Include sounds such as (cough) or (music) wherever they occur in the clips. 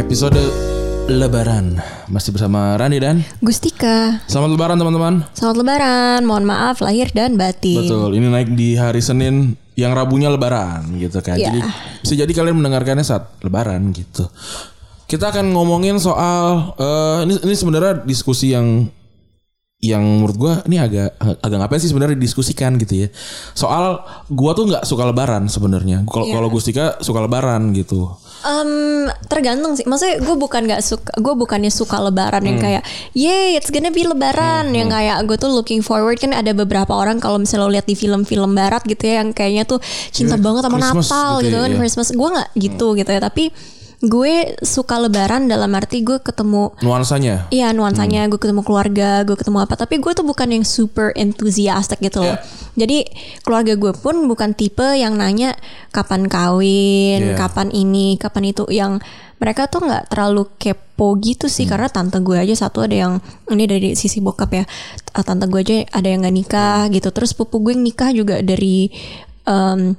Episode Lebaran Masih bersama Rani dan Gustika. Selamat Lebaran teman-teman Selamat Lebaran. Mohon maaf lahir dan batin. Betul ini naik di hari Senin Yang Rabunya Lebaran gitu kan Iya. Jadi bisa jadi kalian mendengarkannya saat Lebaran gitu Kita akan ngomongin soal eh, Ini, ini sebenarnya diskusi yang yang menurut gua ini agak agak ngapain sih sebenarnya didiskusikan gitu ya soal gua tuh nggak suka lebaran sebenarnya kalau Iya. kalau Gustika suka lebaran gitu Em, tergantung sih. Maksudnya gue bukan nggak suka, gue bukannya suka Lebaran Hmm. yang kayak, yay, it's gonna be Lebaran. Yang kayak gue tuh looking forward kan ada beberapa orang kalau misalnya lo lihat di film-film Barat gitu ya, yang kayaknya tuh cinta Iya, banget sama Christmas Natal gitu gitu, ya, kan, iya. Christmas. Gue nggak gitu gitu ya. Tapi gue suka Lebaran dalam arti gue ketemu nuansanya Iya nuansanya Hmm. gue ketemu keluarga, gue ketemu apa. Tapi gue tuh bukan yang super enthusiastic gitu loh. Iya. Jadi keluarga gue pun bukan tipe yang nanya kapan kawin, Iya. kapan ini, kapan itu. Yang mereka tuh nggak terlalu kepo gitu sih. Hmm. Karena tante gue aja satu ada yang ini dari sisi bokap ya. Eh, Tante gue aja ada yang nggak nikah Hmm. gitu. Terus pupu gue yang nikah juga dari em,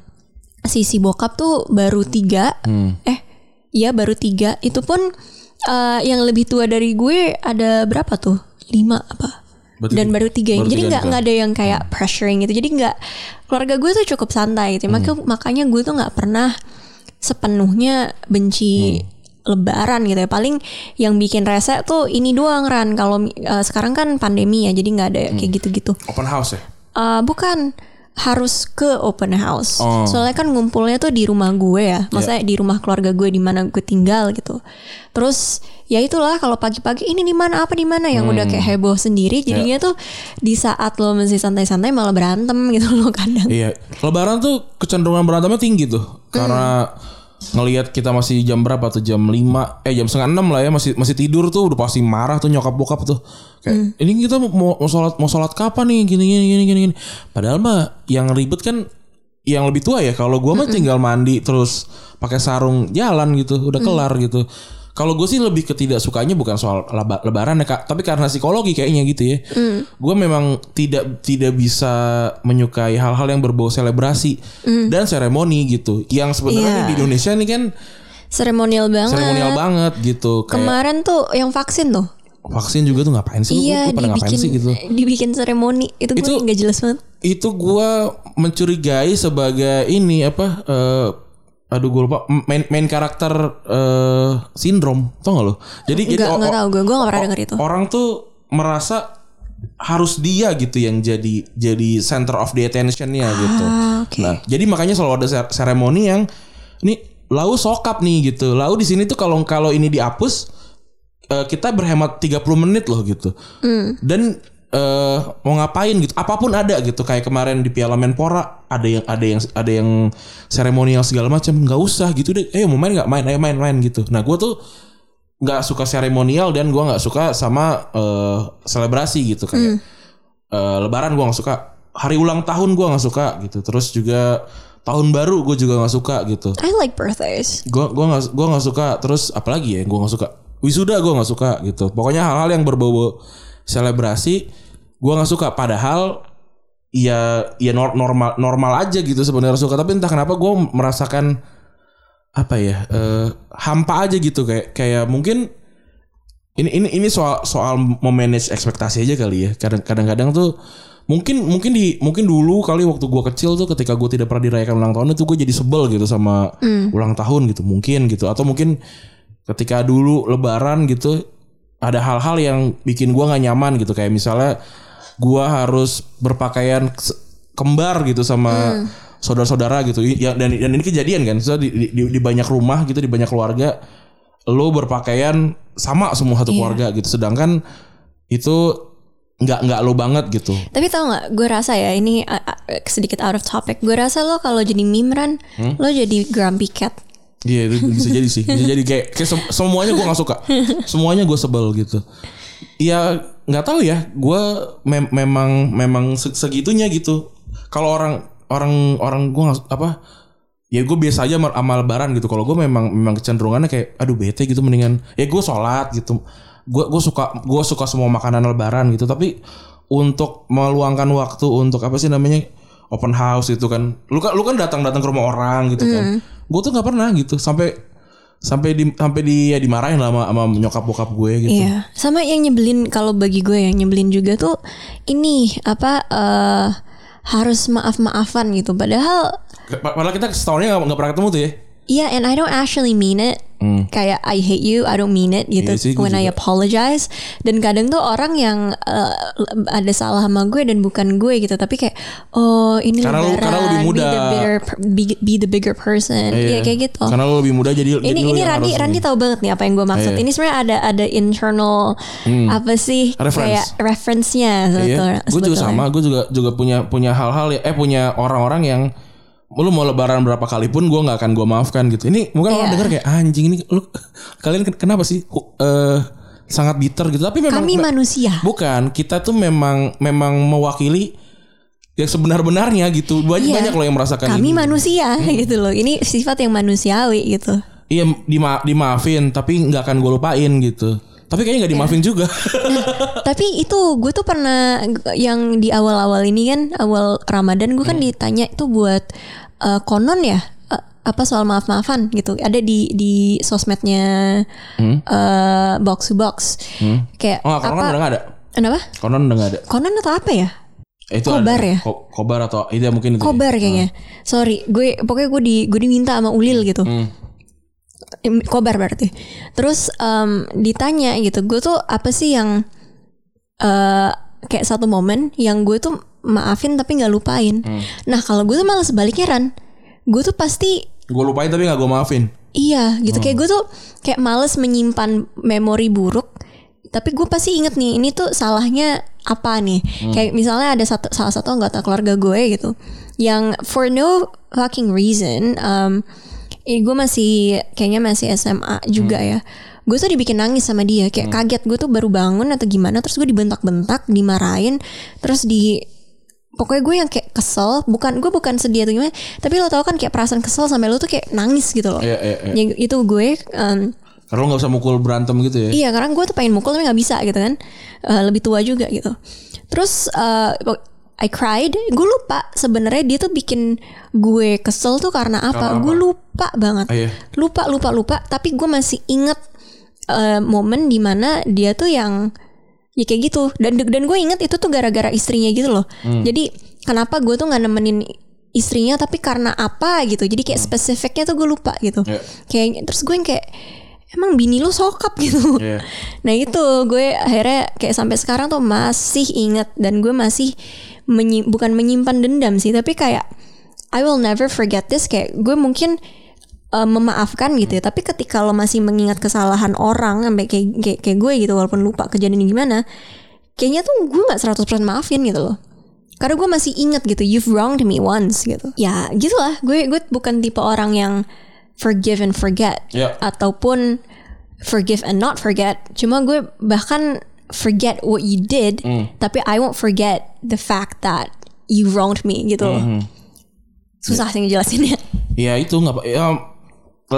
sisi bokap tuh baru tiga. Hmm. Eh Iya baru tiga. Itu pun eh, yang lebih tua dari gue ada berapa tuh? Lima apa? Berarti Dan baru tiga. baru Jadi nggak nggak ada yang kayak pressuring gitu. Jadi nggak keluarga gue tuh cukup santai gitu. Maka makanya gue tuh nggak pernah sepenuhnya benci Lebaran gitu ya. Paling yang bikin rese tuh ini doang Ran. Kalau eh, sekarang kan pandemi ya, jadi nggak ada kayak gitu-gitu. open house ya Eh, bukan harus ke open house. Oh. Soalnya kan ngumpulnya tuh di rumah gue ya. Maksudnya di rumah keluarga gue di mana gue tinggal gitu. Terus ya itulah kalau pagi-pagi ini di mana apa di mana yang udah kayak heboh sendiri jadinya tuh di saat lo masih santai-santai malah berantem (laughs) gitu loh kadang. Iya, Lebaran tuh kecenderungan berantemnya tinggi tuh, karena ngelihat kita masih jam berapa tuh? Jam 5 eh jam setengah enam lah ya. Masih masih tidur tuh. Udah pasti marah tuh nyokap bokap tuh. Kayak ini kita mau mau sholat mau sholat kapan nih? Gini gini gini gini gini. Padahal mah yang ribet kan yang lebih tua ya. Kalau gua mah tinggal mandi terus pakai sarung jalan gitu. Udah kelar gitu kalau gue sih lebih ketidaksukanya bukan soal leba- lebaran ya kak, tapi karena psikologi kayaknya gitu ya. Gue memang tidak tidak bisa menyukai hal-hal yang berbau selebrasi dan seremoni gitu. Yang sebenarnya Iya. di Indonesia ini kan Seremonial banget. seremonial banget gitu. Kayak Kemarin tuh yang vaksin tuh. vaksin juga tuh ngapain sih? Iya lu, pada ngapain dibikin sih gitu? dibikin seremoni. Itu gue nggak jelas banget. Itu gue mencurigai sebagai ini apa? eh, aduh gue lupa main main karakter eh, sindrom tau gak lo? Jadi jadi Nggak o- nggak o- tahu gue. Gue nggak pernah denger itu. orang tuh merasa harus dia gitu yang jadi jadi center of the attentionnya gitu. Ah, oke. Nah, jadi makanya selalu ada ser- seremoni yang ini lau sokap nih gitu. Lau di sini tuh kalau kalau ini dihapus eh, kita berhemat 30 menit loh gitu. Dan eh, mau ngapain gitu. Apa pun ada gitu. Kayak kemarin di Piala Menpora ada yang ada yang ada yang seremonial segala macam. nggak usah gitu deh. Ayo mau main nggak main? Ayo main-main gitu. Nah, gue tuh nggak suka seremonial dan gua nggak suka sama eh, selebrasi gitu kayak eh, Lebaran gua nggak suka hari ulang tahun gua nggak suka gitu terus juga tahun baru gue juga nggak suka gitu I like birthdays. gua gua nggak gua nggak suka terus apalagi ya gua nggak suka wisuda gua nggak suka gitu pokoknya hal-hal yang berbau selebrasi gua nggak suka. Padahal ya ya nor- normal normal aja gitu sebenarnya suka. Tapi entah kenapa gua merasakan apa ya eh, hampa aja gitu. Kayak kayak mungkin ini ini ini soal soal memanage ekspektasi aja kali ya. Kadang kadang-kadang tuh mungkin mungkin di mungkin dulu kali waktu gua kecil tuh ketika gue tidak pernah dirayakan ulang tahun itu gue jadi sebel gitu sama ulang tahun gitu. Mungkin gitu. Atau mungkin ketika dulu lebaran gitu ada hal-hal yang bikin gua nggak nyaman gitu. Kayak misalnya gua harus berpakaian kembar gitu sama saudara-saudara gitu. Ya dan dan ini kejadian kan. So, di, di, di banyak rumah gitu di banyak keluarga lo berpakaian sama semua satu keluarga gitu. Sedangkan itu nggak nggak lo banget gitu. Tapi tau nggak, gue rasa ya ini uh, uh, sedikit out of topic. Gue rasa lo kalau jadi meme Ran, Hmm? lo jadi grumpy cat. Iya itu bisa jadi sih. Bisa jadi kayak, kayak sem- semuanya gue nggak suka. Semuanya gue sebel gitu. Ya nggak tahu ya. Gue mem- memang memang se- segitunya gitu. Kalau orang orang orang gue apa ya gue biasa aja sama lebaran gitu. Kalau gue memang memang kecenderungannya kayak aduh bete gitu mendingan. Ya gue sholat gitu. Gue gue suka gue suka semua makanan lebaran gitu. Tapi untuk meluangkan waktu untuk apa sih namanya open house itu kan lu kan lu kan datang datang ke rumah orang gitu kan gue tuh nggak pernah gitu sampai sampai di sampai dia dimarahin lah sama, sama nyokap bokap gue gitu. Iya, sama yang nyebelin kalau bagi gue yang nyebelin juga tuh ini apa eh harus maaf-maafan gitu. Padahal Pa- Padahal kita setahunnya nggak pernah ketemu tuh ya. Iya, and I don't actually mean it. Kayak I hate you, I don't mean it gitu. Hmm. Iya sih, when I apologize. Dan kadang tuh orang yang uh, ada salah sama gue dan bukan gue gitu. Tapi kayak oh ini Karena lu- lebaran, karena lebih muda. Be the, bigger, be, be the bigger person. Iya kayak gitu. Karena lo lebih muda jadi jadi ini lu ini Randi ini. tahu banget nih apa yang gue maksud. Iya. Ini sebenarnya ada ada internal apa sih Reference. kayak reference-nya Iya, sebetulnya. gue juga sama. Gue juga juga punya punya hal-hal ya. Eh punya orang-orang yang lu mau lebaran berapa kali pun gue nggak akan gue maafkan gitu. Ini mungkin orang Iya. denger kayak anjing ini lu (laughs) kalian ken- kenapa sih eh sangat bitter gitu. Tapi memang Kami manusia. bukan kita tuh memang memang mewakili yang sebenar-benarnya gitu. Banyak Iya. banyak loh yang merasakan Kami ini. manusia Hmm. (laughs) gitu loh. Ini sifat yang manusiawi gitu. Iya dima dimaafin tapi nggak akan gue lupain gitu. Tapi kayaknya nggak dimaafin juga. (laughs) Tapi itu gue tuh pernah yang di awal-awal ini kan awal Ramadan gue kan Hmm. ditanya itu buat eh, konon ya eh, apa soal maaf-maafan gitu. Ada di di sosmednya eh, box to box. Kayak Hmm. Oh, konon apa? udah nggak ada. Kenapa? Konon udah nggak ada. Konon atau apa ya? Itu Kobar ada. ya? Ko- kobar atau iya mungkin itu. ya. Kobar kayaknya. Sorry, gue pokoknya gue di gue diminta sama Ulil gitu. Hmm. Kobar berarti. Terus em, ditanya gitu, gue tuh apa sih yang eh kayak satu momen yang gue tuh maafin tapi nggak lupain. Hmm. Nah kalau gue tuh malah sebaliknya Ran, gue tuh pasti Gue lupain tapi gak gue maafin. iya gitu Hmm. kayak gue tuh kayak males menyimpan memori buruk. Tapi gue pasti inget nih ini tuh salahnya apa nih? Hmm. Kayak misalnya ada satu salah satu anggota keluarga gue gitu yang for no fucking reason um, ini gue masih kayaknya masih SMA juga Hmm. ya. Gue tuh dibikin nangis sama dia kayak kaget gue tuh baru bangun atau gimana terus gue dibentak-bentak, dimarahin, terus di pokoknya gue yang kayak kesel, bukan gue bukan sedih atau gimana, tapi lo tau kan kayak perasaan kesel sampai lo tuh kayak nangis gitu loh. Iya, iya, iya. Itu gue um, Karena lo gak bisa mukul berantem gitu ya. Iya karena gue tuh pengen mukul tapi nggak bisa gitu kan Eh, Lebih tua juga gitu Terus eh, I cried Gue lupa sebenarnya dia tuh bikin gue kesel tuh karena apa, Karena apa? Gue lupa banget Ah, iya. Lupa lupa lupa Tapi gue masih inget eh, Momen di mana dia tuh yang Ya kayak gitu Dan dan gue inget itu tuh gara-gara istrinya gitu loh Hmm. Jadi kenapa gue tuh nggak nemenin istrinya tapi karena apa gitu jadi kayak spesifiknya tuh gue lupa gitu Hmm. Iya. kayak terus gue yang kayak emang bini lu sokap (laughs) gitu Iya. Nah itu gue akhirnya kayak sampai sekarang tuh masih inget dan gue masih menyi- bukan menyimpan dendam sih tapi kayak I will never forget this kayak gue mungkin uh, memaafkan gitu ya tapi ketika lo masih mengingat kesalahan orang sampai kayak, kayak kayak gue gitu walaupun lupa kejadian gimana kayaknya tuh gue nggak 100% maafin gitu loh karena gue masih inget gitu you've wronged me once gitu ya gitulah gue gue bukan tipe orang yang forgive and forget Ya. ataupun forgive and not forget. Cuma gue bahkan forget what you did, tapi I won't forget the fact that you wronged me gitu loh. Susah sih ngejelasinnya. Ya itu nggak ya,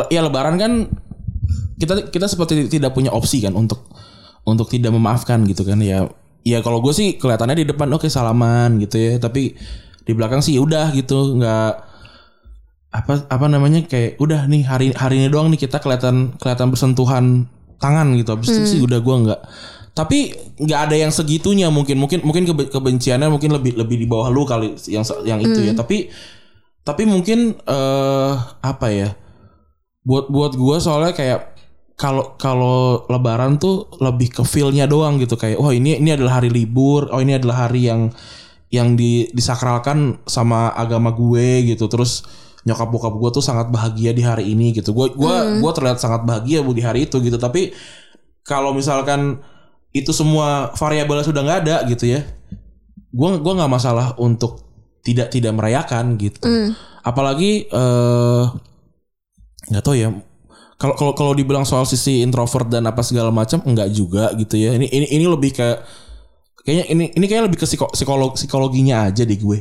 ya lebaran kan kita kita seperti tidak punya opsi kan untuk untuk tidak memaafkan gitu kan ya. Ya kalau gue sih kelihatannya di depan oke salaman gitu ya tapi di belakang sih udah gitu nggak apa apa namanya kayak udah nih hari hari ini doang nih kita kelihatan kelihatan bersentuhan tangan gitu habis itu sih udah gue nggak tapi nggak ada yang segitunya mungkin mungkin mungkin kebe- kebenciannya mungkin lebih lebih di bawah lu kali yang yang itu ya tapi tapi mungkin eh apa ya buat buat gue soalnya kayak kalau kalau lebaran tuh lebih ke feelnya doang gitu. Kayak oh ini ini adalah hari libur. Oh ini adalah hari yang yang di, disakralkan sama agama gue gitu. Terus nyokap bokap gue tuh sangat bahagia di hari ini gitu. Gue gua gua terlihat sangat bahagia bu di hari itu gitu. Tapi kalau misalkan itu semua variabelnya sudah nggak ada gitu ya gue gua nggak masalah untuk tidak tidak merayakan gitu. Apalagi eh nggak tahu ya. Kalau kalau kalau dibilang soal sisi introvert dan apa segala macam enggak juga gitu ya. Ini ini ini lebih ke kayaknya ini ini kayak lebih ke psiko, psikolog psikologinya aja deh gue.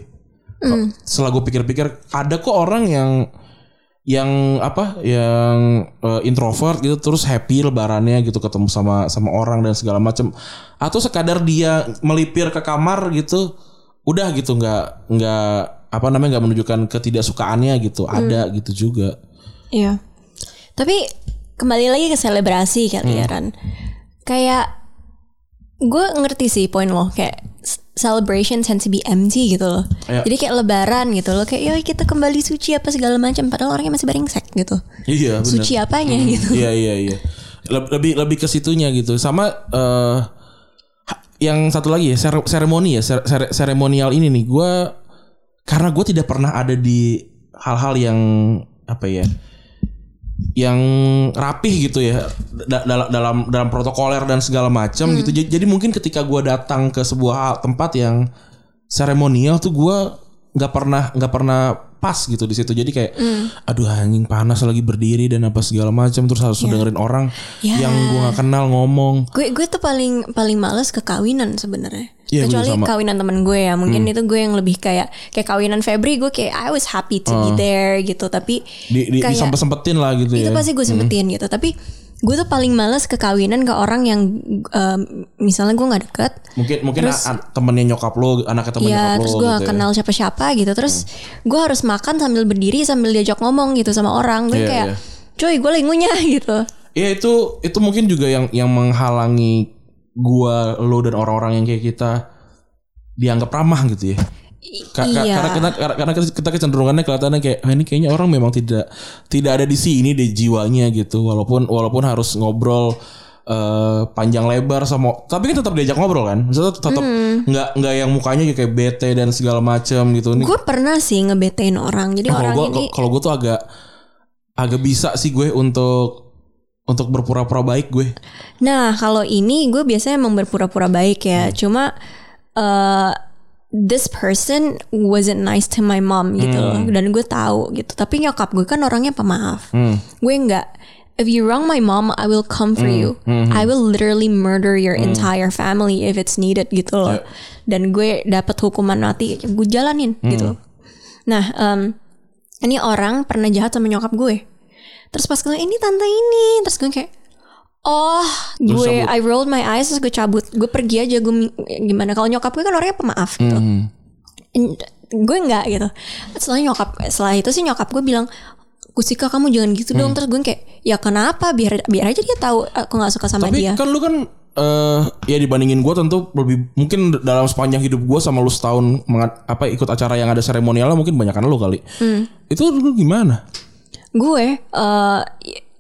Kok- setelah gue pikir-pikir ada kok orang yang yang apa yang eh, introvert gitu terus happy lebarannya gitu ketemu sama sama orang dan segala macam. Atau sekadar dia melipir ke kamar gitu udah gitu nggak nggak apa namanya nggak menunjukkan ketidaksukaannya gitu. Ada gitu juga Iya. Tapi kembali lagi ke selebrasi kali ya Ran. Kayak gue ngerti sih poin lo kayak celebration tends to be empty gitu loh. Iya. Jadi kayak lebaran gitu loh kayak yo kita kembali suci apa segala macam padahal orangnya masih brengsek gitu. Iya benar. Suci apanya gitu. Iya iya iya. Leb- Lebih lebih ke situnya gitu. Sama ha- yang satu lagi ya sere- seremoni ya sere- sere- seremonial ini nih gue karena gue tidak pernah ada di hal-hal yang apa ya yang rapih gitu ya da- dalam dalam dalam protokoler dan segala macam gitu. Jadi, jadi mungkin ketika gue datang ke sebuah tempat yang seremonial tuh gue nggak pernah nggak pernah pas gitu di situ jadi kayak aduh anjing panas lagi berdiri dan apa segala macam terus harus dengerin orang Ya. yang gue nggak kenal ngomong Gue gue tuh paling paling males ke kawinan sebenarnya. Iya, gue Kecuali. Hmm. kawinan temen gue ya, mungkin itu gue yang lebih kayak kayak kawinan Febri gue kayak I was happy to be there gitu, tapi di, di, kayak disempet-sempetin lah gitu itu ya pasti gue sempetin gitu. Tapi gue tuh paling males ke kawinan ke orang yang em, misalnya gue nggak deket, mungkin mungkin a- temennya nyokap lo anaknya temen ya nyokap lo terus gue gitu ya. kenal siapa-siapa gitu, terus gue harus makan sambil berdiri sambil diajak ngomong gitu sama orang, gue Iya, kayak, iya. cuy gue lagi ngunyah (laughs) gitu. Iya itu itu mungkin juga yang yang menghalangi gua lo dan orang-orang yang kayak kita dianggap ramah gitu ya. Ka- ka- iya. Karena kita karena, karena kita kecenderungannya kelihatannya kayak ah, ini kayaknya orang memang tidak tidak ada di sini deh jiwanya gitu walaupun walaupun harus ngobrol eh, panjang lebar sama tapi kan tetap diajak ngobrol kan Maksudnya tetap Hmm. nggak nggak yang mukanya kayak bete dan segala macam gitu nih Gue pernah sih ngebetain orang, jadi kalau orang gua ini kalau gue tuh agak agak bisa sih gue untuk untuk berpura-pura baik gue Nah, kalau ini gue biasanya emang berpura-pura baik ya. Hmm. Cuma uh, this person wasn't nice to my mom gitu loh. Dan gue tahu gitu. Tapi nyokap gue kan orangnya pemaaf. Gue nggak. If you wrong my mom, I will come for you. I will literally murder your entire family if it's needed gitu loh. Yeah. Dan gue dapat hukuman mati, gue jalanin gitu. Nah, em, ini orang pernah jahat sama nyokap gue. Terus pas gue ini tante ini, terus gue kayak Oh, gue cabut. I rolled my eyes terus gue cabut. Gue pergi aja gue gimana kalau nyokap gue kan orangnya pemaaf gitu. Hmm. And gue nggak gitu. Setelah nyokap setelah itu sih nyokap gue bilang Kusika kamu jangan gitu Hmm. dong terus gue kayak ya kenapa biar biar aja dia tahu aku nggak suka sama tapi dia kan lu kan eh ya dibandingin gue tentu lebih mungkin dalam sepanjang hidup gue sama lu setahun mengat- apa ikut acara yang ada seremonialnya mungkin banyak kan lu kali Hmm. itu lu gimana gue eh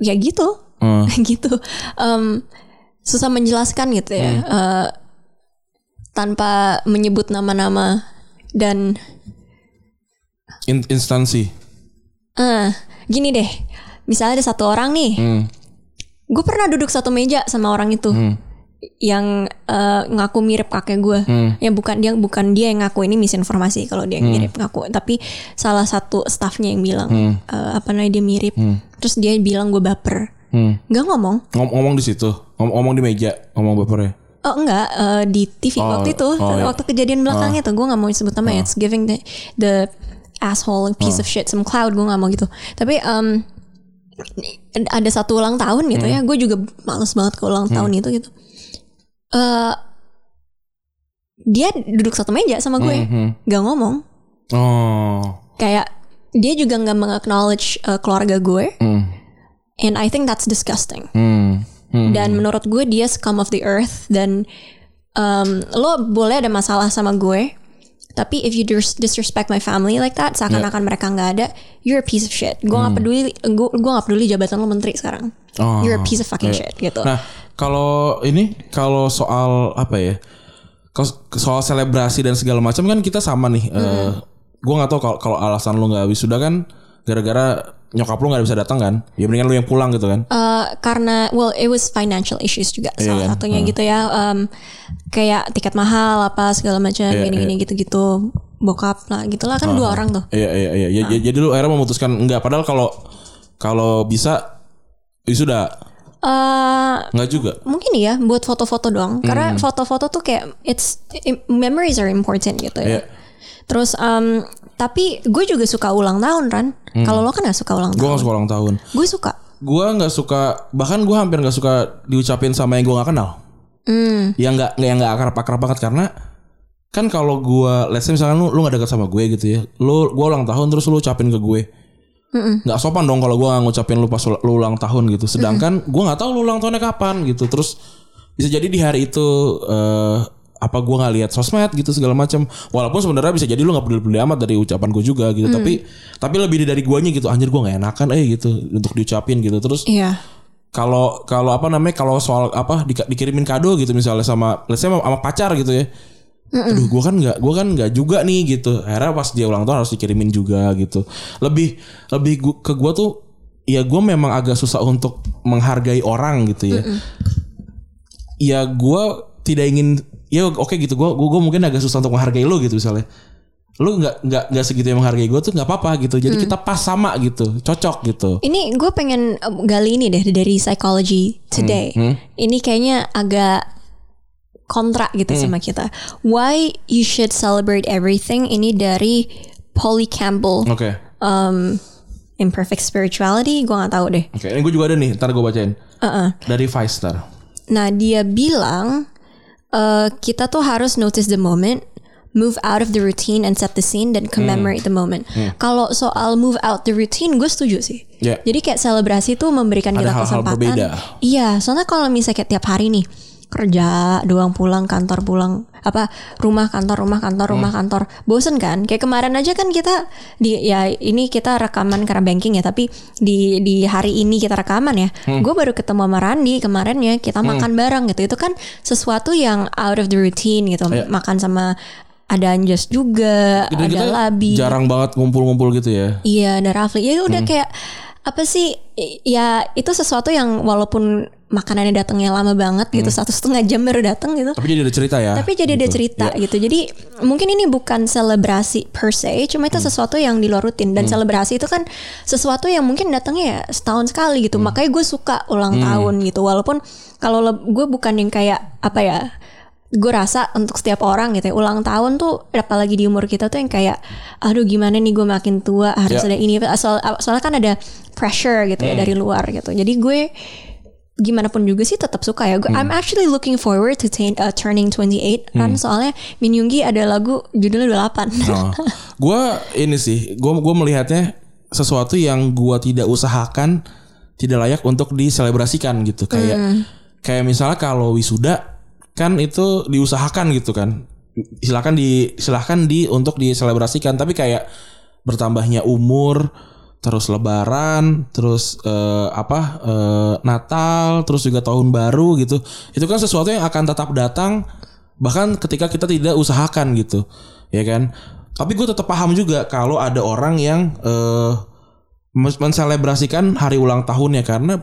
ya gitu Hmm. (laughs) gitu. Em, susah menjelaskan gitu ya. Eh, tanpa menyebut nama-nama dan In- instansi. Eh gini deh. Misalnya ada satu orang nih. Hmm. gue pernah duduk satu meja sama orang itu. Yang eh, ngaku mirip kakek gue. Ya bukan dia bukan dia yang ngaku ini misinformasi kalau dia yang mirip ngaku. Tapi salah satu staffnya yang bilang eh, apa namanya dia mirip. Terus dia bilang gue baper Hmm. nggak ngomong. Ngom- ngomong di situ. Ngom- ngomong di meja. Ngomong bapernya. Oh enggak eh, di TV Oh, waktu itu. oh, iya. waktu kejadian belakangnya tuh gue nggak mau sebut namanya it's giving the the asshole piece of shit some cloud gue nggak mau gitu. Tapi em, ada satu ulang tahun gitu Hmm. ya gue juga males banget ke ulang tahun itu gitu. Eh dia duduk satu meja sama gue. Hmm. nggak ngomong. Oh. Kayak dia juga nggak mengaknowledge eh, keluarga gue. Hmm. And I think that's disgusting Hmm. Hmm. dan menurut gue dia scum of the earth dan um, lo boleh ada masalah sama gue tapi if you dis- disrespect my family like that seakan-akan mereka nggak ada you're a piece of shit gue nggak peduli gue gue nggak peduli jabatan lo menteri sekarang Oh, you're a piece of fucking iya. shit gitu Nah, kalau ini kalau soal apa ya? Soal selebrasi dan segala macam kan kita sama nih. Eh, gue nggak tahu kalau kalau alasan lu nggak wisuda kan gara-gara nyokap lu nggak bisa datang kan? Ya mendingan lu yang pulang gitu kan? Uh, karena well it was financial issues juga Iya salah kan? satunya gitu ya um, kayak tiket mahal apa segala macam Iya, gini-gini gitu-gitu bokap lah gitulah kan dua orang tuh Iya iya iya. Ya, ya- Jadi lu akhirnya memutuskan enggak. Padahal kalau kalau bisa wisuda Eh, nggak juga. mungkin ya buat foto-foto doang Hmm. karena foto-foto tuh kayak it's im- memories are important gitu ya terus um, tapi gue juga suka ulang tahun Ran kalau lo kan gak suka ulang Gue tahun nggak suka ulang tahun. gue suka Gue nggak suka. Bahkan gue hampir nggak suka diucapin sama yang gue nggak kenal. Hmm. yang nggak yang nggak akrab-akrab banget karena kan kalau gua let's say misalkan lu lu nggak dekat sama gue gitu ya lu gua ulang tahun terus lu ucapin ke gue nggak sopan dong kalau gue ngucapin lu pas lu ulang tahun gitu sedangkan gue nggak tahu lu ulang tahunnya kapan gitu terus bisa jadi di hari itu eh apa gue nggak lihat sosmed gitu segala macam walaupun sebenarnya bisa jadi lu nggak peduli-peduli amat dari ucapan gue juga gitu tapi tapi lebih dari guanya gitu anjir gue nggak enakan eh gitu untuk diucapin gitu. Terus Iya. kalau kalau apa namanya kalau soal apa di- dikirimin kado gitu misalnya sama let's say sama, sama pacar gitu ya. Aduh gue kan nggak gue kan nggak juga nih gitu. Akhirnya pas dia ulang tahun harus dikirimin juga gitu. Lebih lebih gu- ke gue tuh ya gue memang agak susah untuk menghargai orang gitu ya. Ya gue tidak ingin ya oke gitu. Gue gue mungkin agak susah untuk menghargai lo gitu misalnya. Lu nggak nggak nggak segitu yang menghargai gue tuh nggak apa-apa gitu. Jadi kita pas sama gitu. Cocok gitu. Ini gue pengen gali ini deh dari psychology today. Ini kayaknya agak kontra gitu sama kita. Why you should celebrate everything ini dari Polly Campbell. Oke. Um, Imperfect Spirituality. Gue nggak tahu deh. oke ini gue juga ada nih ntar gue bacain. Uh-uh. dari Five Star. Nah dia bilang eh, kita tuh harus notice the moment, move out of the routine and set the scene dan commemorate the moment. Kalau soal move out the routine, gue setuju sih. Ya. Jadi kayak selebrasi tuh memberikan Ada kita hal-hal kesempatan. berbeda. Iya, soalnya kalau misalnya kayak tiap hari nih kerja doang pulang kantor pulang apa rumah kantor rumah kantor rumah kantor bosen kan kayak kemarin aja kan kita di ya ini kita rekaman karena banking ya tapi di di hari ini kita rekaman ya gue baru ketemu sama Randi kemarin ya kita makan bareng gitu itu kan sesuatu yang out of the routine gitu Iya. makan sama ada Anjas juga Dan ada kita Labi jarang banget ngumpul-ngumpul gitu ya Iya, ada Rafli. Ya Hmm. udah kayak apa sih? Ya itu sesuatu yang walaupun makanannya datangnya lama banget gitu, Hmm. satu setengah jam baru datang gitu. tapi jadi ada cerita ya Tapi jadi ada cerita gitu. Jadi mungkin ini bukan selebrasi per se, cuma Hmm. itu sesuatu yang di luar rutin. Dan selebrasi itu kan sesuatu yang mungkin datangnya ya setahun sekali gitu. Hmm. Makanya gue suka ulang tahun gitu. Walaupun kalau gue bukan yang kayak apa ya, gue rasa untuk setiap orang gitu ya ulang tahun tuh apalagi di umur kita tuh yang kayak aduh gimana nih gue makin tua harus Ya. ada ini soal soalnya kan ada pressure gitu ya dari luar gitu jadi gue gimana pun juga sih tetap suka ya. Gue- I'm actually looking forward to tain- uh, turning 28 kan soalnya Min Yoongi ada lagu judulnya 28. Oh. gue ini sih, gue gue melihatnya sesuatu yang gue tidak usahakan tidak layak untuk diselebrasikan gitu. Kayak kayak misalnya kalau wisuda kan itu diusahakan gitu kan. Silakan di silahkan di untuk diselebrasikan. Tapi kayak bertambahnya umur, terus Lebaran, terus eh, apa eh, Natal, terus juga tahun baru gitu. Itu kan sesuatu yang akan tetap datang bahkan ketika kita tidak usahakan gitu, ya kan. Tapi gue tetap paham juga kalau ada orang yang men- menselebrasikan hari ulang tahunnya karena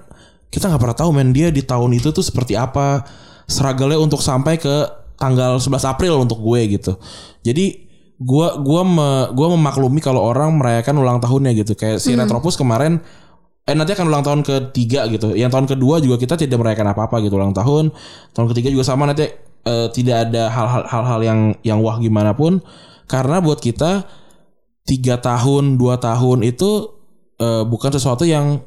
kita nggak pernah tahu men dia di tahun itu tuh seperti apa struggle-nya untuk sampai ke tanggal 11 April untuk gue gitu. Jadi gua gua me- gua memaklumi kalau orang merayakan ulang tahunnya gitu. Kayak si Retropus kemarin eh nanti akan ulang tahun ketiga gitu. Yang tahun kedua juga kita tidak merayakan apa-apa gitu ulang tahun. Tahun ketiga juga sama nanti eh, tidak ada hal-hal hal-hal yang yang wah gimana pun karena buat kita tiga tahun dua tahun itu eh, bukan sesuatu yang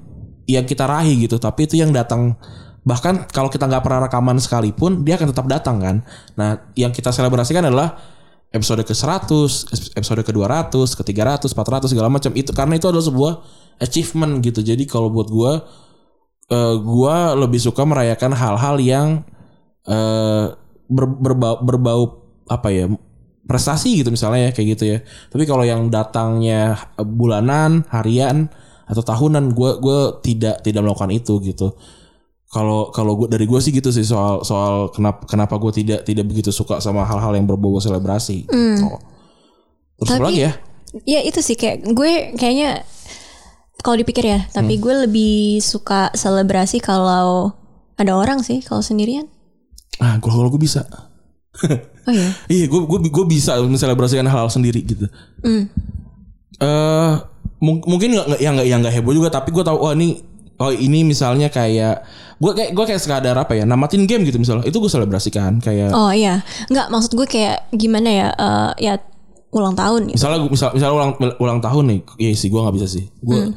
yang kita raih gitu tapi itu yang datang bahkan kalau kita nggak pernah rekaman sekalipun dia akan tetap datang kan nah yang kita selebrasikan adalah episode ke 100 episode ke 200 ke 300 400 segala macam. Itu karena itu adalah sebuah achievement gitu. Jadi kalau buat gua eh, gua lebih suka merayakan hal-hal yang eh ber- berbau, berbau apa ya prestasi gitu misalnya ya kayak gitu ya. Tapi kalau yang datangnya bulanan harian atau tahunan gue gue tidak tidak melakukan itu gitu kalau kalau gue dari gue sih gitu sih soal soal kenapa kenapa gue tidak tidak begitu suka sama hal-hal yang berbau selebrasi gitu. terus apa Tapi- lagi ya ya itu sih kayak gue kayaknya kalau dipikir ya, tapi gue lebih suka selebrasi kalau ada orang sih, kalau sendirian. ah kalau gue bisa (laughs) Oh iya. iya gue gue gue bisa menselebrasikan hal-hal sendiri gitu Hmm. eh mung- mungkin nggak yang nggak yang nggak heboh juga tapi gue tahu oh ini oh ini misalnya kayak gue kayak gue kayak sekadar apa ya namatin game gitu misalnya itu gue selebrasikan kayak Oh iya, nggak maksud gue kayak gimana ya? eh, ya ulang tahun. Gitu. misalnya misal misalnya ulang ulang tahun nih iya sih gue nggak bisa sih gue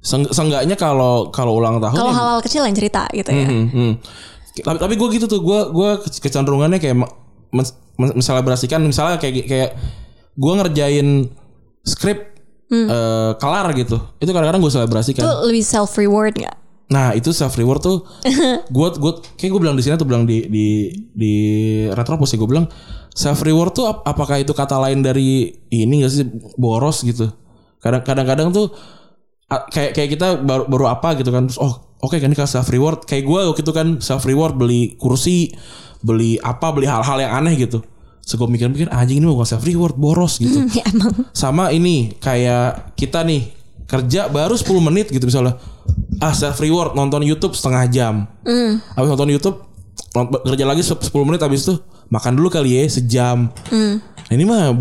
seng- seenggaknya kalau kalau ulang tahun Kalau ya- hal-hal kecil yang cerita gitu ya. Hmm, hmm. Tapi tapi gue gitu tuh gue gue kecenderungannya kayak me- men- men- menselebrasikan misalnya kayak kayak gue ngerjain skrip eh, kelar gitu. Itu kadang-kadang gue selebrasikan. Itu lebih self reward nggak? Nah itu self reward tuh (laughs) gue gue kayak gue bilang di sini tuh bilang di di di retropos sih gue bilang self reward tuh ap- apakah itu kata lain dari ini gak sih boros gitu kadang kadang-kadang tuh kayak kayak kita baru baru apa gitu kan terus oh oke kan ini kan self reward kayak gue waktu itu kan self reward beli kursi beli apa beli hal-hal yang aneh gitu so gue mikir-mikir anjing ini bukan self reward boros gitu. (laughs) Ya emang. sama ini kayak kita nih kerja baru 10 menit gitu misalnya. Ah self reward nonton YouTube setengah jam. Habis nonton YouTube kerja lagi se- 10 menit habis itu makan dulu kali ya sejam. Nah ini mah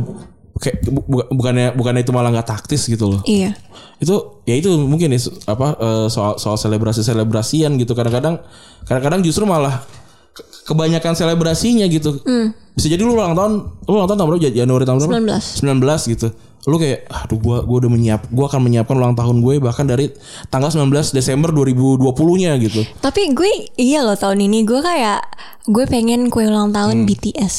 kayak bu- bu- bukannya bukannya itu malah nggak taktis gitu loh. Iya. itu ya itu mungkin ya apa eh, soal soal selebrasi selebrasian gitu. Kadang-kadang kadang-kadang justru malah kebanyakan selebrasinya gitu bisa jadi lu ulang tahun lu ulang tahun tahun berapa Januari tahun berapa 19. 19 gitu lu kayak aduh gua gua udah menyiap gua akan menyiapkan ulang tahun gue bahkan dari tanggal 19 Desember 2020 nya gitu Tapi gue iya loh tahun ini gue kayak gue pengen kue ulang tahun BTS.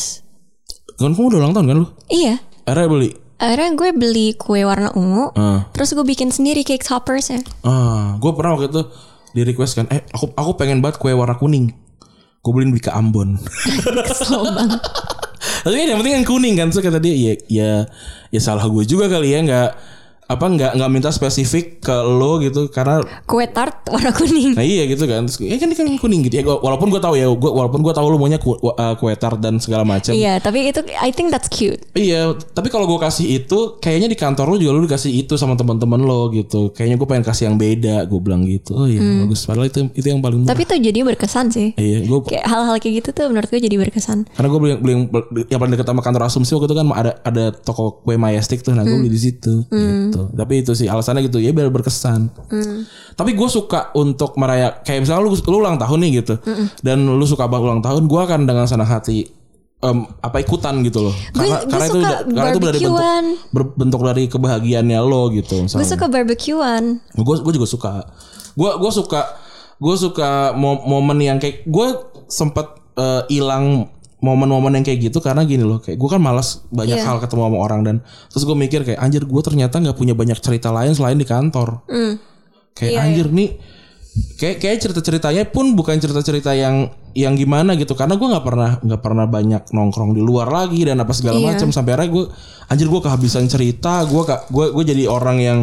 kan kamu udah ulang tahun kan lu Iya. akhirnya beli Akhirnya gue beli kue warna ungu. ah Terus gue bikin sendiri cake toppers ya. ah gue pernah waktu itu di request kan eh aku aku pengen banget kue warna kuning gue beliin Bika Ambon (laughs) Kesel banget. Tapi kan yang penting kan kuning kan Terus kata dia ya ya ya salah gue juga kali ya nggak apa nggak nggak minta spesifik ke lo gitu karena Kue tart warna kuning. nah iya gitu kan terus ya kan ini kan kuning gitu ya gua- walaupun gue tahu ya gua, walaupun gue tahu lo maunya ku, uh, kue tart dan segala macam Iya, tapi itu I think that's cute. Iya, tapi kalau gue kasih itu, kayaknya di kantor lu juga lu dikasih itu sama teman-teman lo gitu. Kayaknya gue pengen kasih yang beda, gue bilang gitu. Oh iya, bagus. Padahal itu itu yang paling murah. Tapi itu jadi berkesan sih. iya, gue Kayak hal-hal kayak gitu tuh menurut gue jadi berkesan. karena gue beli, beli yang, yang paling dekat sama kantor asumsi waktu itu kan ada ada toko kue Majestic tuh, nah gue beli di situ. Gitu. Tapi itu sih alasannya gitu ya biar berkesan. Tapi gue suka untuk merayak kayak misalnya lu, lu ulang tahun nih gitu, dan lu suka banget ulang tahun, gue akan dengan senang hati em, apa ikutan gitu loh. Karena gue karena itu karena itu dari bentuk berbentuk dari kebahagiaannya lo gitu. Gue suka barbekyuan. Gue gue juga suka. Gue gue suka gue suka mo- momen yang kayak gue sempet eh, hilang momen-momen yang kayak gitu karena gini loh kayak gue kan malas banyak Iya. hal ketemu sama orang dan terus gue mikir kayak anjir gue ternyata nggak punya banyak cerita lain selain di kantor Hmm. kayak anjir nih kayak kayak cerita ceritanya pun bukan cerita cerita yang yang gimana gitu karena gue nggak pernah nggak pernah banyak nongkrong di luar lagi dan apa segala Iya. macam sampai akhirnya gue anjir gue kehabisan cerita gue gue gue jadi orang yang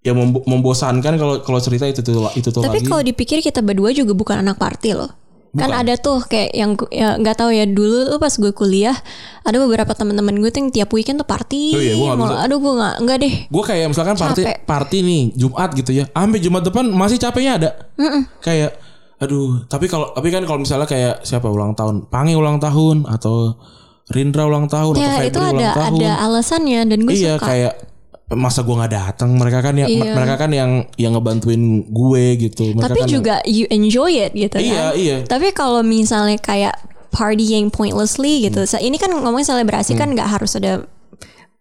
yang membo- membosankan kalau kalau cerita itu tuh itu tuh Tapi kalau dipikir kita berdua juga bukan anak party loh. Kan ada tuh kayak yang ya nggak tahu ya dulu tuh pas gue kuliah ada beberapa teman-teman gue tuh yang tiap weekend tuh party. Oh iya, gua. Aduh gue nggak nggak deh. gue kayak misalkan party Capek. party nih Jumat gitu ya sampai Jumat depan masih capeknya ada kayak aduh tapi kalau tapi kan kalau misalnya kayak siapa ulang tahun Pange ulang tahun atau Rindra ulang tahun atau Ya Febri itu ulang ada tahun ada alasannya dan gue iya suka. kayak masa gue nggak datang mereka kan yang Iya. mereka kan yang yang ngebantuin gue gitu mereka Tapi kan juga you enjoy it gitu Iya, kan. iya. Tapi kalau misalnya kayak partying pointlessly gitu. Hmm. Ini kan ngomongin selebrasi kan nggak harus ada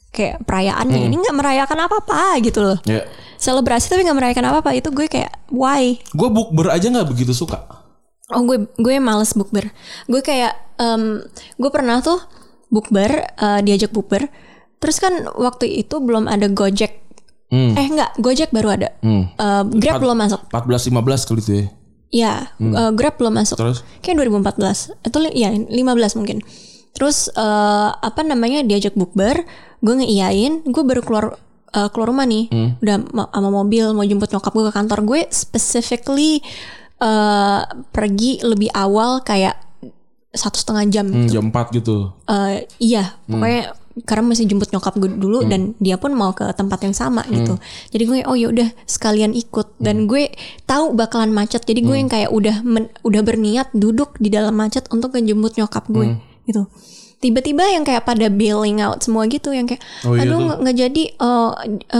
kayak perayaannya. Hmm. Ini nggak merayakan apa-apa gitu loh. ya Selebrasi tapi nggak merayakan apa-apa itu gue kayak why? gue bukber aja nggak begitu suka Oh gue gue males bukber. Gue kayak em, gue pernah tuh bukber eh, diajak bukber. Terus kan waktu itu belum ada Gojek. Hmm. Eh enggak, Gojek baru ada. Hmm. Eh, Grab belum masuk. 14 15 kali itu ya Ya, eh, Grab belum masuk. Terus? Kayak 2014 atau li- ya 15 mungkin. Terus eh, apa namanya diajak bukber, gue ngeiyain, gue baru keluar eh, keluar rumah nih, udah ma- sama mobil mau jemput nyokap gue ke kantor gue specifically eh, pergi lebih awal kayak satu setengah jam. Hmm, jam 4 gitu Eh, iya, pokoknya karena masih jemput nyokap gue dulu dan dia pun mau ke tempat yang sama gitu. Jadi gue oh ya udah sekalian ikut dan gue tahu bakalan macet. Jadi gue yang kayak udah men- udah berniat duduk di dalam macet untuk ngejemput nyokap gue gitu. Tiba-tiba yang kayak pada bailing out semua gitu yang kayak Oh iya aduh nggak jadi eh,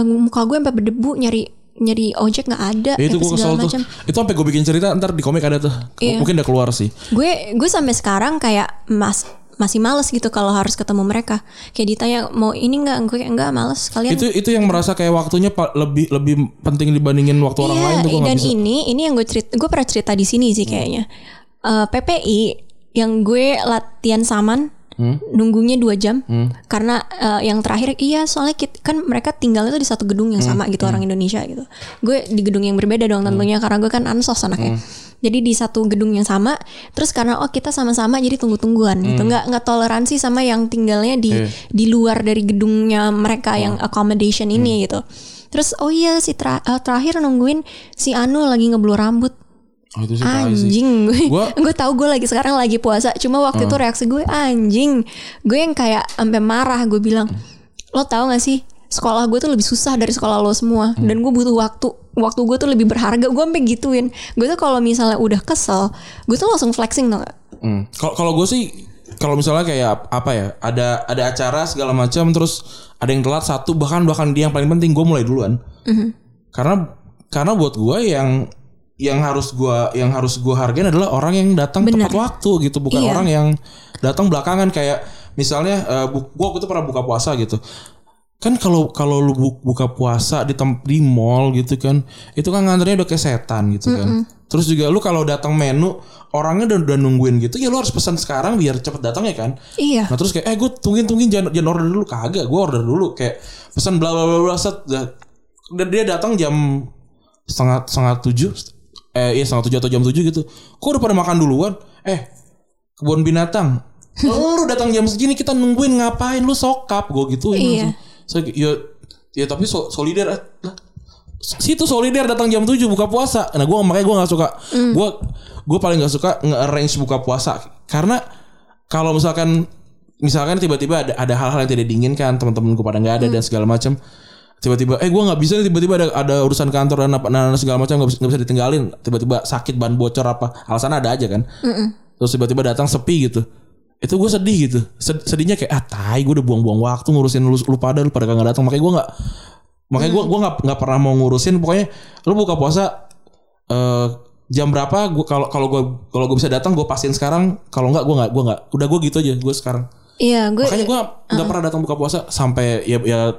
muka gue sampai berdebu nyari nyari ojek nggak ada Ya, itu gue kesel segala tuh macam. itu sampai gue bikin cerita ntar di komik ada tuh Iya. mungkin udah keluar sih gue gue sampai sekarang kayak mas masih males gitu kalau harus ketemu mereka. Kayak ditanya mau ini nggak? Gue kayak enggak males. Kalian itu itu yang merasa kayak waktunya lebih lebih penting dibandingin waktu orang Iya, lain tuh dan nggak bisa. ini ini yang gue cerita gue pernah cerita di sini sih kayaknya. Eh, PPI yang gue latihan saman nunggunya dua jam. Karena eh, yang terakhir iya soalnya kit- kan mereka tinggalnya tuh di satu gedung yang sama gitu orang Indonesia gitu. Gue di gedung yang berbeda dong tentunya karena gue kan ansos anaknya. Jadi di satu gedung yang sama terus karena oh kita sama-sama jadi tunggu-tungguan gitu. Nggak nggak toleransi sama yang tinggalnya di Iya. di luar dari gedungnya mereka yang accommodation ini gitu. Terus oh iya si tra- eh, terakhir nungguin si Anu lagi ngeblur rambut Oh, itu sih anjing gue Gua- (laughs) gue tahu gue lagi sekarang lagi puasa cuma waktu itu reaksi gue anjing. Gue yang kayak sampai marah gue bilang lo tahu gak sih sekolah gue tuh lebih susah dari sekolah lo semua dan gue butuh waktu. Waktu gue tuh lebih berharga. Gue sampai gituin. Gue tuh kalau misalnya udah kesel gue tuh langsung flexing tau gak Hmm. Kalau kalau gue sih kalau misalnya kayak apa ya ada ada acara segala macam terus ada yang telat satu bahkan bahkan dia yang paling penting gue mulai duluan. Karena karena buat gue yang yang harus gua yang harus gua hargain adalah orang yang datang Bener. tepat waktu gitu bukan Iya. orang yang datang belakangan. Kayak misalnya eh, bu- gua waktu itu pernah buka puasa gitu. Kan kalau kalau lu bu- buka puasa di tem- di mall gitu kan itu kan ngantrinya udah kayak setan gitu kan. Terus juga lu kalau datang menu orangnya udah, udah nungguin gitu ya lu harus pesan sekarang biar cepet datang ya kan. Iya. Nah terus kayak eh gue tungguin tungguin jangan jangan order dulu. Kagak gue order dulu. Kayak pesan bla bla bla bla set dan dia datang jam setengah setengah tujuh eh iya setengah tujuh atau jam tujuh gitu. Kok udah pada makan duluan? Eh kebun binatang. Lu datang jam segini kita nungguin ngapain? Lu sokap. Gue gituin Iya. so, ya ya tapi so, solider ah. lah. Situ solider datang jam 7 buka puasa. Nah, gua makanya gua nggak suka. Gua gua paling nggak suka nge-arrange buka puasa. Karena kalau misalkan misalkan tiba-tiba ada ada hal-hal yang tidak diinginkan teman-temanku pada nggak ada dan segala macam tiba-tiba eh gua nggak bisa nih tiba-tiba ada ada urusan kantor dan apa dan segala macam nggak bisa, bisa ditinggalin. Tiba-tiba sakit ban bocor apa alasan ada aja kan. Terus tiba-tiba datang sepi gitu. Itu gue sedih gitu. Sed- sedihnya kayak ah tai gue udah buang-buang waktu ngurusin lu, lu pada lu pada nggak datang. Makanya gue nggak makanya gue gua nggak nggak pernah mau ngurusin. Pokoknya lu buka puasa eh jam berapa gue kalau kalau gue kalau gue bisa datang gue pastiin sekarang. Kalau nggak gue nggak gue nggak. Udah gue gitu aja gue sekarang. Iya gue makanya gue nggak pernah datang buka puasa sampai ya ya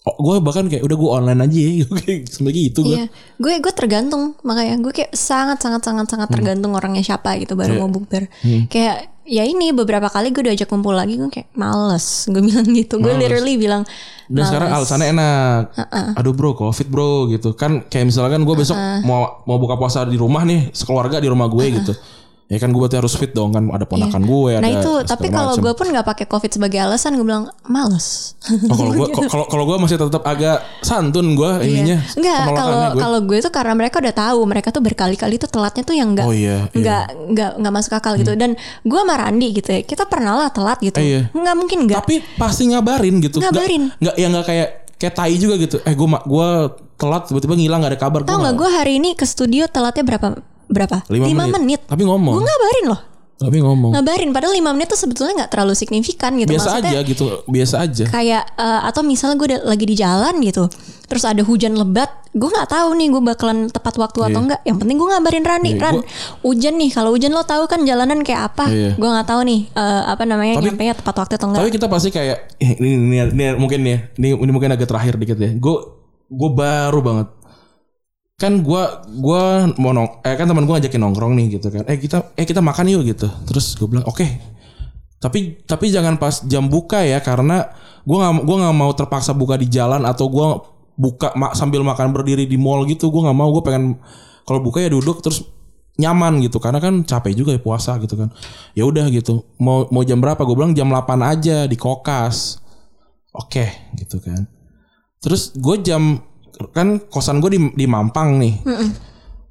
gue bahkan kayak udah gue online aja ya. (laughs) Kayak sampai gitu gue Iya, gue gue tergantung makanya gue kayak sangat sangat sangat sangat tergantung orangnya siapa gitu baru mau bukber. Kayak ya ini beberapa kali gue diajak kumpul lagi gue kayak males. Gue (laughs) bilang gitu. Gue literally bilang Dan sekarang alasannya enak. Aduh bro, covid bro gitu. Kan kayak misalkan gue besok mau mau buka puasa di rumah nih, sekeluarga di rumah gue gitu. Ya kan gue berarti harus fit dong kan ada ponakan gue ada. Nah itu tapi kalau gue pun nggak pakai covid sebagai alasan gue bilang males. Oh, kalau gue kalau kalau gue masih tetap agak santun gue ininya. Iya. Enggak, penolakannya kalau kalau gue tuh karena mereka udah tahu mereka tuh berkali-kali tuh telatnya tuh yang enggak Oh iya, iya. enggak enggak enggak masuk akal gitu. Dan gue sama Randi gitu ya. Kita pernah lah telat gitu. Iya. Enggak mungkin enggak. Tapi pasti ngabarin gitu. Nggak- Ngabarin. Nggak ya nggak kayak kayak tai juga gitu. Eh gue gue telat tiba-tiba ngilang gak ada kabar. Tahu nggak gue hari ini ke studio telatnya berapa berapa? Lima Lima menit. menit. Tapi ngomong. Gue ngabarin loh. Tapi ngomong. Ngabarin padahal 5 menit tuh sebetulnya nggak terlalu signifikan gitu. Biasa Maksudnya aja gitu. Biasa aja. kayak eh, atau misalnya gue lagi di jalan gitu terus ada hujan lebat gue nggak tahu nih gue bakalan tepat waktu atau Iya. enggak yang penting gue ngabarin Rani Iya, Ran gua- hujan nih kalau hujan lo tahu kan jalanan kayak apa Iya. gue nggak tahu nih eh, apa namanya Tapi- nyampe tepat waktu atau enggak Tapi kita pasti kayak eh, ini, ini, ini, mungkin ya, ini, ini mungkin agak terakhir dikit ya. Gue gue baru banget. Kan gue gua mau nong, eh kan teman gue ngajakin nongkrong nih gitu kan. Eh kita eh kita makan yuk gitu. Terus gue bilang oke. Tapi tapi jangan pas jam buka ya karena gue nggak gua nggak mau terpaksa buka di jalan atau gue buka ma- sambil makan berdiri di mall gitu. Gue nggak mau. Gue pengen kalau buka ya duduk terus nyaman gitu karena kan capek juga ya puasa gitu kan ya udah gitu mau mau jam berapa gue bilang jam 8 aja di kokas oke gitu kan terus gue jam kan kosan gue di, di Mampang nih.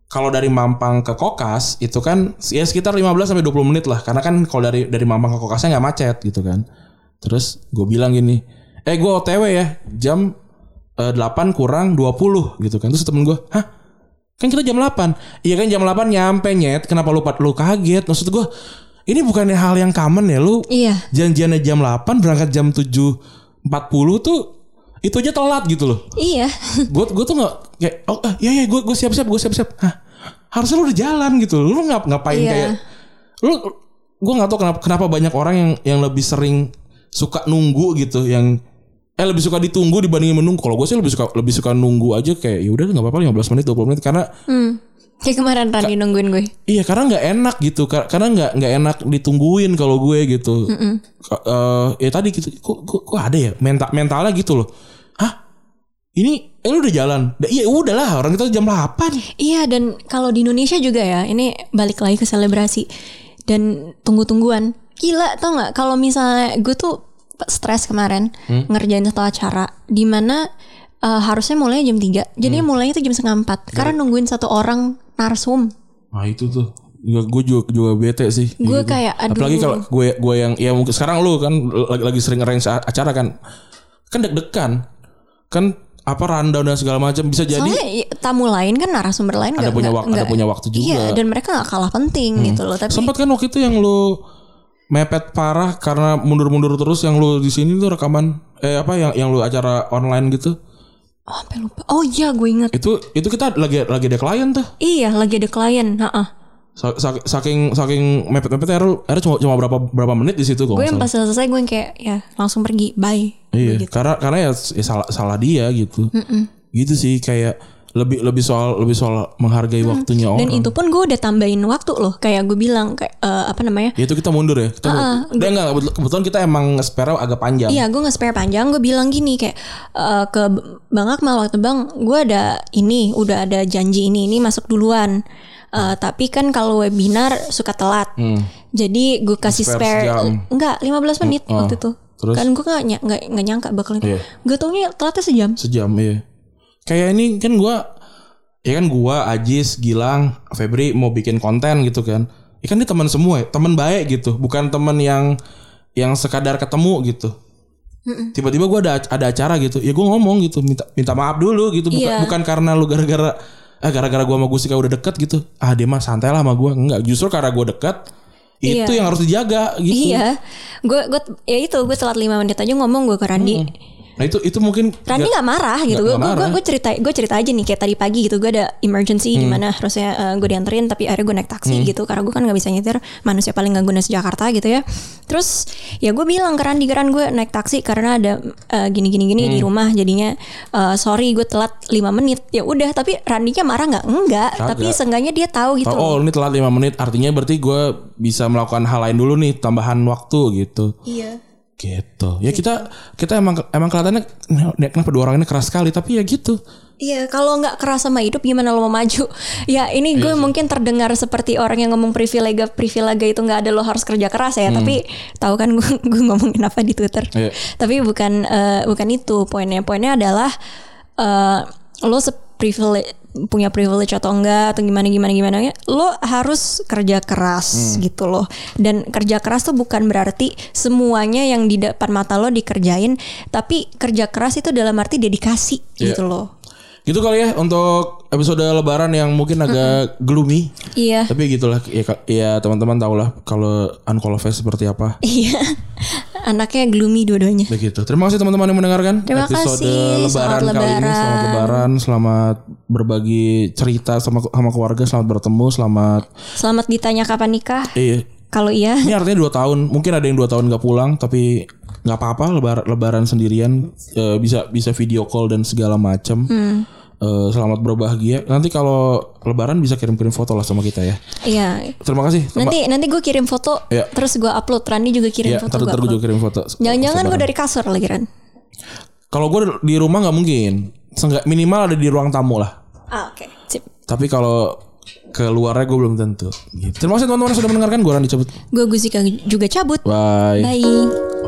Kalau dari Mampang ke kokas itu kan ya sekitar 15 sampai 20 menit lah. Karena kan kalau dari dari Mampang ke kokasnya nggak macet gitu kan. Terus gue bilang gini eh gue OTW ya jam eh, 8 kurang 20 gitu kan. Terus temen gue hah? Kan kita jam 8 iya kan jam 8 nyampe nyet. Kenapa lu lu kaget? Maksud gue ini bukannya hal yang common ya lu? Iya. Janjiannya jam 8 berangkat jam 7.40 tuh itu aja telat gitu loh iya (laughs) gue gue tuh nggak kayak oh ah, iya iya gue gue siap siap gue siap siap Hah, harusnya lu udah jalan gitu lu ngap ngapain Iya. kayak lu gue nggak tahu kenapa kenapa banyak orang yang yang lebih sering suka nunggu gitu yang eh lebih suka ditunggu dibandingin menunggu kalau gue sih lebih suka lebih suka nunggu aja kayak ya udah nggak apa-apa 15 menit 20 menit karena Hmm. Kayak kemarin Rani nungguin gue. Iya karena nggak enak gitu Kar- karena nggak nggak enak ditungguin kalau gue gitu. Ka- eh, ya tadi gitu kok, kok, kok ada ya mental mentalnya gitu loh. Ini eh lu udah jalan? Iya udahlah orang kita jam 8 Iya dan kalau di Indonesia juga ya, ini balik lagi ke selebrasi dan tunggu-tungguan. Gila tau nggak kalau misalnya gue tuh stres kemarin ngerjain satu acara di mana eh, harusnya mulai jam 3. Jadi mulainya tuh jam setengah 4 karena nungguin satu orang narsum. Nah itu tuh Juga- gue juga juga bete sih. Gue Gitu. kayak aduh. Apalagi kalau gue gue yang ya mungkin sekarang lu kan lagi, lagi sering arrange acara kan. Kan deg-degan. Kan apa rundown dan segala macam bisa jadi Soalnya ya, tamu lain kan narasumber lain ada nggak- punya waktu ada punya waktu juga. Hmm. Iya dan mereka nggak kalah penting gitu loh. Tapi Sempat kan waktu itu yang lu mepet parah karena mundur-mundur terus yang lu di sini tuh rekaman eh apa yang yang lu acara online gitu. oh, sampai lupa. Oh iya gue inget. Itu itu kita lagi lagi ada klien tuh. Iya lagi ada klien. Heeh. Sa- sa- Saking saking mepet-mepet akhirnya akhirnya cuma cuma berapa berapa menit di situ kok. Gue yang pas selesai gue yang kayak ya langsung pergi. Bye. Iya, karena karena ya, ya salah salah dia gitu. Gitu sih kayak lebih lebih soal lebih soal menghargai waktunya orang. Dan itu pun gue udah tambahin waktu loh. Kayak gue bilang kayak eh, apa namanya? Ya itu kita mundur ya. Kita mundur. Dan enggak kebetul- kebetulan kita emang spare agak panjang. Iya gue nggak spare panjang. Gue bilang gini kayak eh, ke Bang Akmal waktu bang gue ada ini udah ada janji ini ini masuk duluan. Eh, tapi kan kalau webinar suka telat. Jadi gue kasih Spare spare, enggak 15 menit Oh, waktu itu. terus? Kan gue nggak ny- nggak nggak nyangka bakalan. Iya. Gue taunya telatnya sejam. Sejam iya. Kayak ini kan gua ya kan gua Ajis, Gilang, Febri mau bikin konten gitu kan. Ya kan dia teman semua ya, teman baik gitu, bukan teman yang yang sekadar ketemu gitu. Tiba-tiba gua ada ada acara gitu, ya gua ngomong gitu, minta minta maaf dulu gitu, bukan Iya. bukan karena lu gara-gara ah gara-gara gua sama Gusika udah deket gitu. Ah dia mah santai lah sama gua. Enggak, justru karena gua deket itu Iya. yang harus dijaga gitu. Iya. Gue gue ya itu gue telat 5 menit aja ngomong gue ke Randi. Nah itu itu mungkin Randy nggak marah gitu. Nggak- Gue nggak gue gue cerita gue cerita aja nih kayak tadi pagi gitu. Gue ada emergency di mana harusnya eh, gue dianterin tapi akhirnya gue naik taksi gitu karena gue kan nggak bisa nyetir manusia paling gak guna Jakarta gitu ya. Terus ya gue bilang ke Randy kan gue naik taksi karena ada eh, gini gini gini di rumah jadinya eh, sorry gue telat 5 menit. Ya udah tapi Randy-nya marah nggak? Enggak. Kagak. Tapi seenggaknya dia tahu gitu. Oh, oh, ini telat 5 menit artinya berarti gue bisa melakukan hal lain dulu nih tambahan waktu gitu. Iya. Gitu. Ya kita kita emang emang kelihatannya "Nek, kenapa dua orang ini keras sekali tapi ya gitu. Iya, kalau nggak keras sama hidup gimana lo mau maju? (laughs) Ya ini gue mungkin terdengar seperti orang yang ngomong privilege privilege itu nggak ada lo harus kerja keras ya. Tapi tahu kan gue (laughs) gue ngomongin apa di Twitter. Iya. Tapi bukan eh, bukan itu poinnya. Poinnya adalah eh, lo seprivilege punya privilege atau enggak atau gimana gimana gimana lo harus kerja keras gitu loh. Dan kerja keras tuh bukan berarti semuanya yang di depan mata lo dikerjain tapi kerja keras itu dalam arti dedikasi Iya. gitu loh Gitu kali ya untuk episode lebaran yang mungkin agak gloomy. Iya. Tapi gitulah ya, ya teman-teman tahulah kalau Unqualified seperti apa. Iya. Anaknya gloomy dua-duanya. Begitu. Terima kasih teman-teman yang mendengarkan Terima episode kasih. lebaran Selamat kali ini. Selamat lebaran. selamat berbagi cerita sama sama keluarga, selamat bertemu, selamat Selamat ditanya kapan nikah. eh Kalau iya, Ini artinya dua tahun. Mungkin ada yang dua tahun nggak pulang, tapi nggak apa-apa. Lebaran, lebaran sendirian Eh, bisa bisa video call dan segala macam. Eh, selamat berbahagia. Nanti kalau lebaran bisa kirim-kirim foto lah sama kita ya. iya. Terima kasih. Nanti nanti gue kirim foto, Iya. terus gue upload. Rani juga kirim ya, foto. Gue gue juga kirim foto. Jangan-jangan gue dari kasur lagi Ran. Kalau gue di rumah nggak mungkin. Seenggak minimal ada di ruang tamu lah. Ah oke. Sip. Tapi kalau keluarnya gue belum tentu. Gitu. Terima kasih teman-teman sudah mendengarkan. Gue Randy cabut. Gue Gusika juga cabut. Bye. Bye.